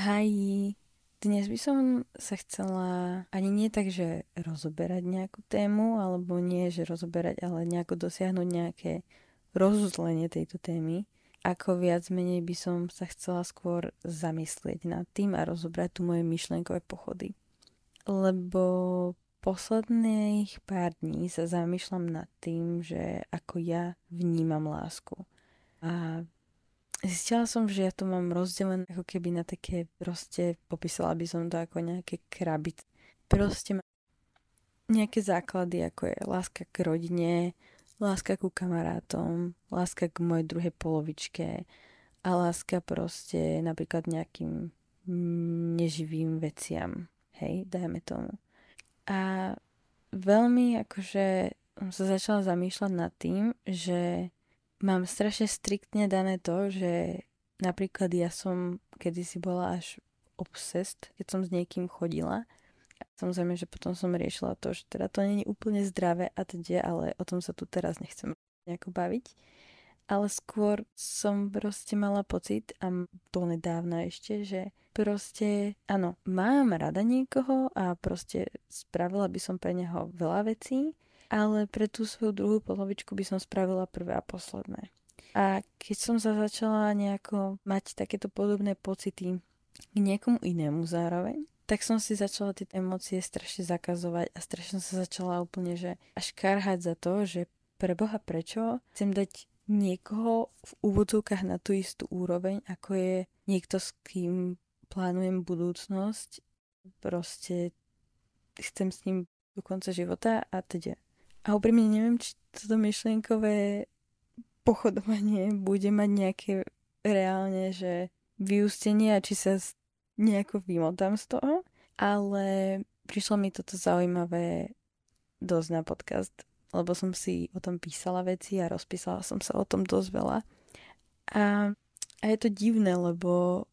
Hej, dnes by som sa chcela ani nie tak, že rozoberať nejakú tému, alebo nie, že rozoberať, ale nejako dosiahnuť nejaké rozuzlenie tejto témy. Ako viac menej by som sa chcela skôr zamyslieť nad tým a rozobrať tu moje myšlenkové pochody. Lebo posledných pár dní sa zamýšľam nad tým, že ako ja vnímam lásku. A Zistila som, že ja to mám rozdelené ako keby na také, proste popísala by som to ako nejaké krabice. Proste mám nejaké základy, ako je láska k rodine, láska ku kamarátom, láska k mojej druhej polovičke a láska proste napríklad nejakým neživým veciam. Hej, dajme tomu. A veľmi akože som sa začala zamýšľať nad tým, že mám strašne striktne dané to, že napríklad ja som kedysi bola až obsessed, keď som s niekým chodila. Samozrejme, že potom som riešila to, že teda to není úplne zdravé a teda, ale o tom sa tu teraz nechcem nejako baviť. Ale skôr som proste mala pocit, a to nedávna ešte, že proste, áno, mám rada niekoho a proste spravila by som pre neho veľa vecí, ale pre tú svoju druhú polovičku by som spravila prvé a posledné. A keď som sa začala nejako mať takéto podobné pocity k niekomu inému zároveň, tak som si začala tie emócie strašne zakazovať a strašne sa začala úplne, že až karhať za to, že pre Boha prečo chcem dať niekoho v úvodzovkách na tú istú úroveň, ako je niekto, s kým plánujem budúcnosť. Proste chcem s ním do konca života a teda a úprimne neviem, či toto myšlienkové pochodovanie bude mať nejaké reálne, že vyústenie a či sa nejako vymotám z toho. Ale prišlo mi toto zaujímavé dosť na podcast, lebo som si o tom písala veci a rozpísala som sa o tom dosť veľa. A, a je to divné, lebo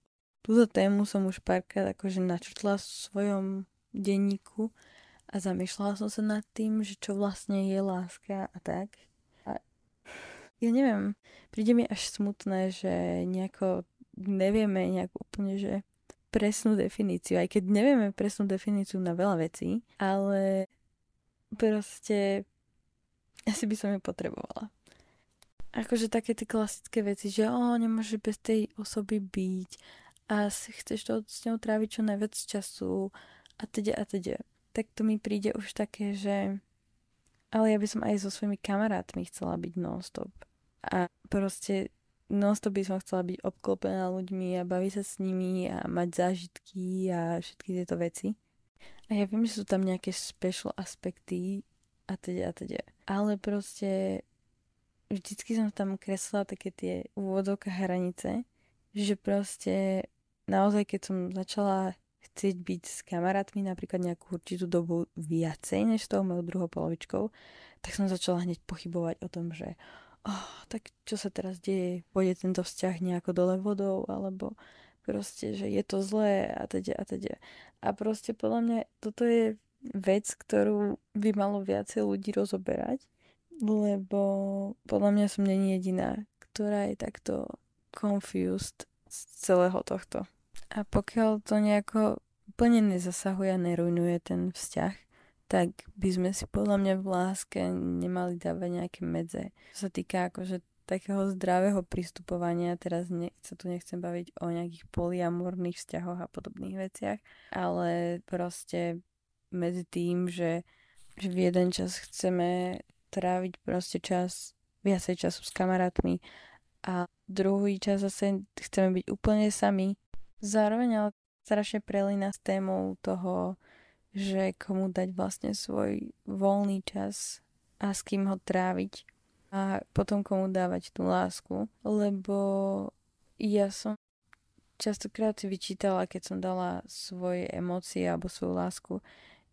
túto tému som už párkrát akože načrtla v svojom denníku a zamýšľala som sa nad tým, že čo vlastne je láska a tak. A ja neviem, príde mi až smutné, že nejako nevieme nejak úplne, že presnú definíciu, aj keď nevieme presnú definíciu na veľa vecí, ale proste asi by som ju potrebovala. Akože také tie klasické veci, že o, nemôže bez tej osoby byť a si chceš to s ňou tráviť čo najviac času a teda a teda tak to mi príde už také, že ale ja by som aj so svojimi kamarátmi chcela byť non-stop. A proste non-stop by som chcela byť obklopená ľuďmi a baviť sa s nimi a mať zážitky a všetky tieto veci. A ja viem, že sú tam nejaké special aspekty a teda a teda. Ale proste vždycky som tam kreslila také tie úvodovka hranice, že proste naozaj, keď som začala chcieť byť s kamarátmi napríklad nejakú určitú dobu viacej než s tou mojou druhou polovičkou, tak som začala hneď pochybovať o tom, že oh, tak čo sa teraz deje, pôjde tento vzťah nejako dole vodou, alebo proste, že je to zlé a teda a teda. A proste podľa mňa toto je vec, ktorú by malo viacej ľudí rozoberať, lebo podľa mňa som není jediná, ktorá je takto confused z celého tohto. A pokiaľ to nejako úplne nezasahuje a nerujnuje ten vzťah, tak by sme si podľa mňa v láske nemali dávať nejaké medze. Čo sa týka akože takého zdravého pristupovania, teraz ne, sa tu nechcem baviť o nejakých poliamorných vzťahoch a podobných veciach, ale proste medzi tým, že, že v jeden čas chceme tráviť proste čas, viacej času s kamarátmi a druhý čas zase chceme byť úplne sami. Zároveň ale strašne prelína s témou toho, že komu dať vlastne svoj voľný čas a s kým ho tráviť a potom komu dávať tú lásku, lebo ja som častokrát si vyčítala, keď som dala svoje emócie alebo svoju lásku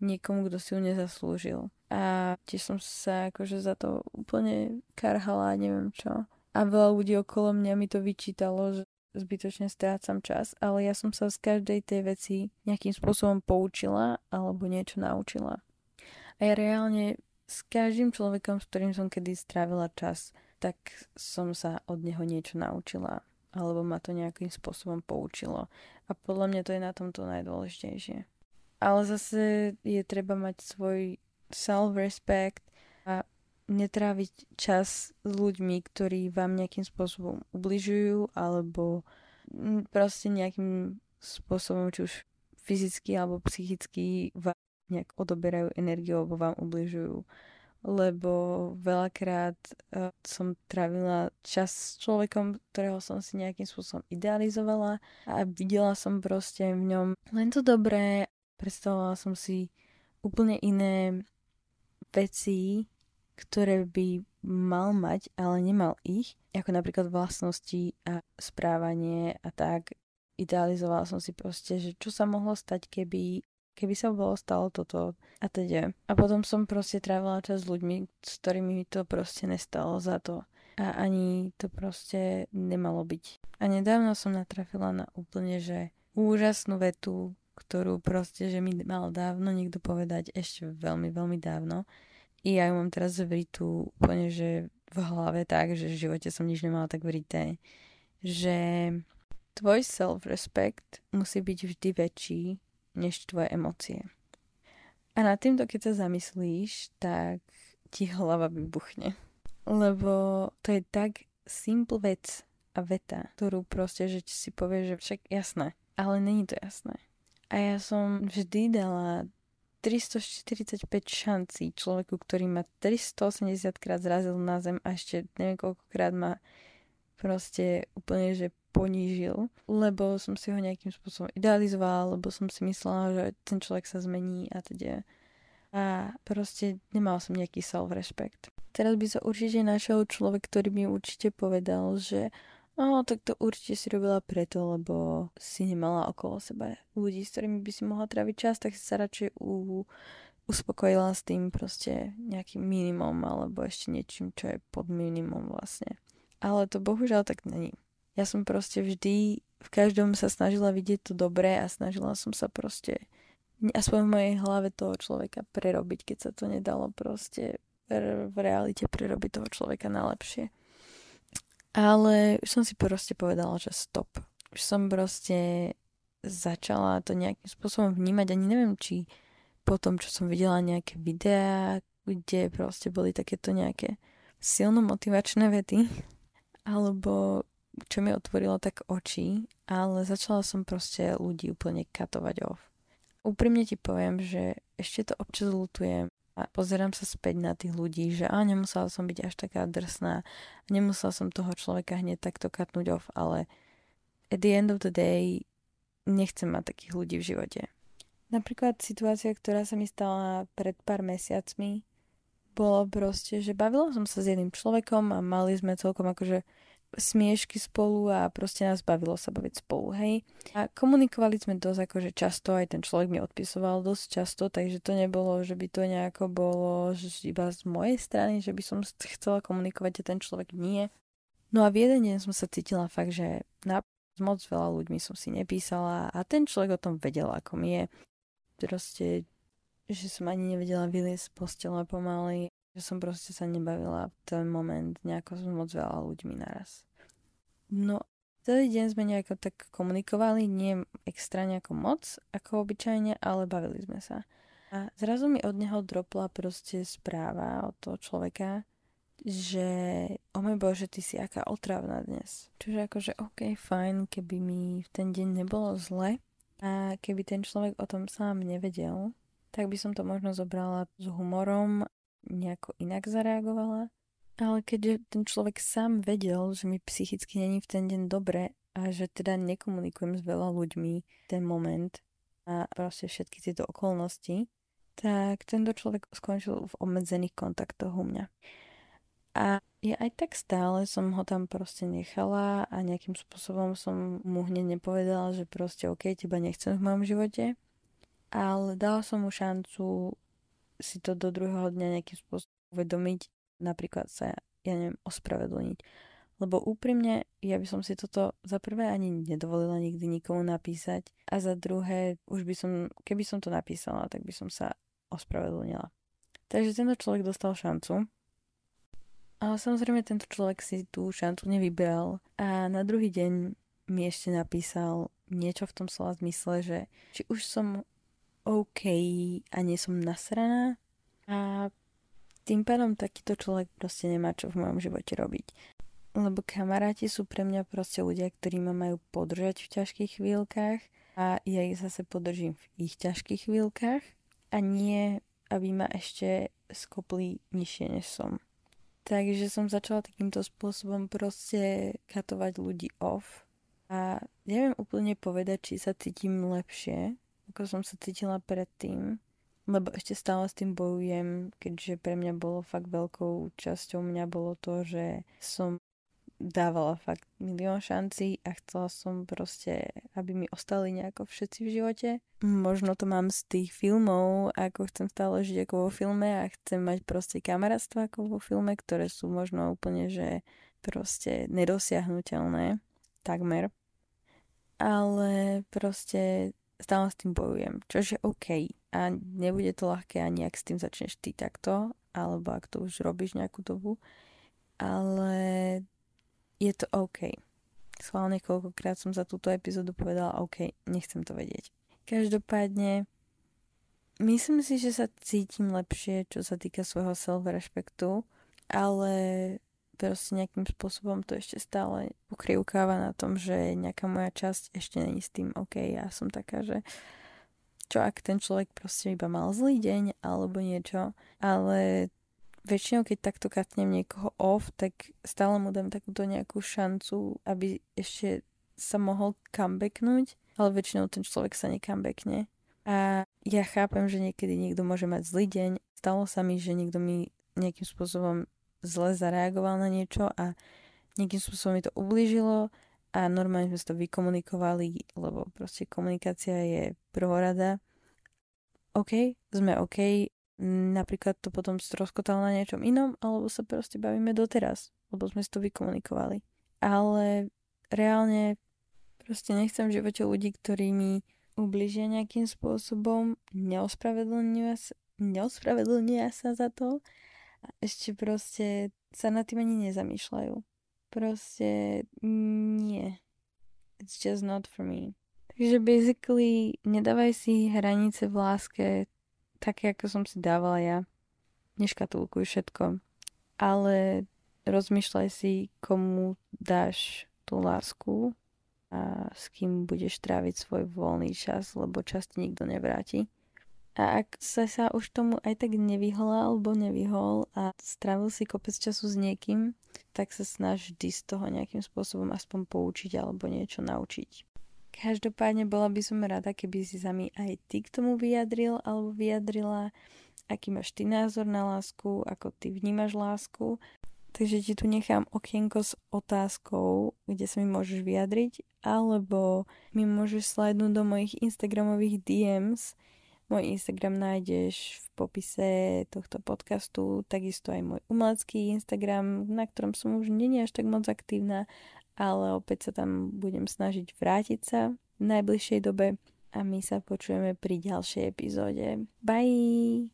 niekomu, kto si ju nezaslúžil. A tiež som sa akože za to úplne karhala, neviem čo. A veľa ľudí okolo mňa mi to vyčítalo, že zbytočne strácam čas, ale ja som sa z každej tej veci nejakým spôsobom poučila alebo niečo naučila. A ja reálne s každým človekom, s ktorým som kedy strávila čas, tak som sa od neho niečo naučila alebo ma to nejakým spôsobom poučilo. A podľa mňa to je na tomto najdôležitejšie. Ale zase je treba mať svoj self-respect a netráviť čas s ľuďmi, ktorí vám nejakým spôsobom ubližujú alebo proste nejakým spôsobom, či už fyzicky alebo psychicky vám nejak odoberajú energiu alebo vám ubližujú lebo veľakrát uh, som trávila čas s človekom, ktorého som si nejakým spôsobom idealizovala a videla som proste v ňom len to dobré. Predstavovala som si úplne iné veci, ktoré by mal mať, ale nemal ich, ako napríklad vlastnosti a správanie a tak. Idealizovala som si proste, že čo sa mohlo stať, keby keby sa bolo stalo toto a teda. A potom som proste trávila čas s ľuďmi, s ktorými mi to proste nestalo za to. A ani to proste nemalo byť. A nedávno som natrafila na úplne, že úžasnú vetu, ktorú proste, že mi mal dávno niekto povedať, ešte veľmi, veľmi dávno. Ja ju mám teraz vritú úplne, že v hlave tak, že v živote som nič nemala tak vrité. Že tvoj self-respect musí byť vždy väčší než tvoje emócie. A nad týmto, keď sa zamyslíš, tak ti hlava vybuchne. Lebo to je tak simple vec a veta, ktorú proste, že si povie, že však jasné, ale není to jasné. A ja som vždy dala 345 šancí človeku, ktorý ma 380 krát zrazil na zem a ešte neviem koľkokrát ma proste úplne, že ponížil, lebo som si ho nejakým spôsobom idealizovala, lebo som si myslela, že ten človek sa zmení a teda. A proste nemal som nejaký self-respect. Teraz by sa určite našiel človek, ktorý mi určite povedal, že No, tak to určite si robila preto, lebo si nemala okolo seba ľudí, s ktorými by si mohla tráviť čas, tak si sa radšej u, uspokojila s tým proste nejakým minimum alebo ešte niečím, čo je pod minimum vlastne. Ale to bohužiaľ tak není. Ja som proste vždy v každom sa snažila vidieť to dobré a snažila som sa proste aspoň v mojej hlave toho človeka prerobiť, keď sa to nedalo proste v realite prerobiť toho človeka na lepšie. Ale už som si proste povedala, že stop. Už som proste začala to nejakým spôsobom vnímať. Ani neviem, či po tom, čo som videla nejaké videá, kde proste boli takéto nejaké silno motivačné vety, alebo čo mi otvorilo tak oči, ale začala som proste ľudí úplne katovať off. Úprimne ti poviem, že ešte to občas lutujem a pozerám sa späť na tých ľudí, že a nemusela som byť až taká drsná, nemusela som toho človeka hneď takto katnúť off, ale at the end of the day nechcem mať takých ľudí v živote. Napríklad situácia, ktorá sa mi stala pred pár mesiacmi, bolo proste, že bavila som sa s jedným človekom a mali sme celkom akože smiešky spolu a proste nás bavilo sa baviť spolu, hej. A komunikovali sme dosť akože často, aj ten človek mi odpisoval dosť často, takže to nebolo, že by to nejako bolo že iba z mojej strany, že by som chcela komunikovať a ten človek nie. No a v jeden deň som sa cítila fakt, že na moc veľa ľuďmi som si nepísala a ten človek o tom vedel, ako mi je. Proste, že som ani nevedela vyliesť z postele pomaly že som proste sa nebavila v ten moment nejako s moc veľa ľuďmi naraz. No, celý deň sme nejako tak komunikovali, nie extra nejako moc, ako obyčajne, ale bavili sme sa. A zrazu mi od neho dropla proste správa od toho človeka, že o môj bože, ty si aká otravná dnes. Čiže akože ok, fajn, keby mi v ten deň nebolo zle a keby ten človek o tom sám nevedel, tak by som to možno zobrala s humorom nejako inak zareagovala. Ale keďže ten človek sám vedel, že mi psychicky není v ten deň dobre a že teda nekomunikujem s veľa ľuďmi ten moment a proste všetky tieto okolnosti, tak tento človek skončil v obmedzených kontaktoch u mňa. A ja aj tak stále som ho tam proste nechala a nejakým spôsobom som mu hneď nepovedala, že proste OK, teba nechcem v mojom živote. Ale dala som mu šancu si to do druhého dňa nejakým spôsobom uvedomiť, napríklad sa, ja neviem, ospravedlniť. Lebo úprimne, ja by som si toto za prvé ani nedovolila nikdy nikomu napísať a za druhé, už by som, keby som to napísala, tak by som sa ospravedlnila. Takže tento človek dostal šancu. Ale samozrejme tento človek si tú šancu nevybral a na druhý deň mi ešte napísal, niečo v tom slova zmysle, že či už som OK a nie som nasraná a tým pádom takýto človek proste nemá čo v mojom živote robiť. Lebo kamaráti sú pre mňa proste ľudia, ktorí ma majú podržať v ťažkých chvíľkach a ja ich zase podržím v ich ťažkých chvíľkach a nie, aby ma ešte skopli nižšie, než som. Takže som začala takýmto spôsobom proste katovať ľudí off a neviem úplne povedať, či sa cítim lepšie, ako som sa cítila predtým, lebo ešte stále s tým bojujem, keďže pre mňa bolo fakt veľkou časťou mňa bolo to, že som dávala fakt milión šancí a chcela som proste, aby mi ostali nejako všetci v živote. Možno to mám z tých filmov, ako chcem stále žiť ako vo filme a chcem mať proste kamarátstva ako vo filme, ktoré sú možno úplne, že proste nedosiahnutelné, takmer. Ale proste stále s tým bojujem, čo je OK. A nebude to ľahké ani ak s tým začneš ty takto, alebo ak to už robíš nejakú dobu. Ale je to OK. Schválne koľkokrát som za túto epizódu povedala OK, nechcem to vedieť. Každopádne myslím si, že sa cítim lepšie, čo sa týka svojho self-respektu, ale proste nejakým spôsobom to ešte stále pokrivkáva na tom, že nejaká moja časť ešte není s tým OK. Ja som taká, že čo ak ten človek proste iba mal zlý deň alebo niečo, ale väčšinou keď takto katnem niekoho off, tak stále mu dám takúto nejakú šancu, aby ešte sa mohol comebacknúť, ale väčšinou ten človek sa necomebackne. A ja chápem, že niekedy niekto môže mať zlý deň. Stalo sa mi, že niekto mi nejakým spôsobom zle zareagoval na niečo a nejakým spôsobom mi to ublížilo a normálne sme to vykomunikovali, lebo proste komunikácia je prvorada. OK, sme OK, napríklad to potom stroskotalo na niečom inom, alebo sa proste bavíme doteraz, lebo sme si to vykomunikovali. Ale reálne proste nechcem v živote ľudí, ktorí mi ubližia nejakým spôsobom, neospravedlnia sa, neospravedlnia sa za to ešte proste sa nad tým ani nezamýšľajú. Proste nie. It's just not for me. Takže basically nedávaj si hranice v láske také, ako som si dávala ja. Neškatulkuj všetko. Ale rozmýšľaj si, komu dáš tú lásku a s kým budeš tráviť svoj voľný čas, lebo čas ti nikto nevráti. A ak sa sa už tomu aj tak nevyhol alebo nevyhol a strávil si kopec času s niekým, tak sa snaž vždy z toho nejakým spôsobom aspoň poučiť alebo niečo naučiť. Každopádne bola by som rada, keby si sa mi aj ty k tomu vyjadril alebo vyjadrila, aký máš ty názor na lásku, ako ty vnímaš lásku. Takže ti tu nechám okienko s otázkou, kde sa mi môžeš vyjadriť, alebo mi môžeš slajdnúť do mojich Instagramových DMs, môj Instagram nájdeš v popise tohto podcastu, takisto aj môj umelecký Instagram, na ktorom som už nie až tak moc aktívna, ale opäť sa tam budem snažiť vrátiť sa v najbližšej dobe a my sa počujeme pri ďalšej epizóde. Bye!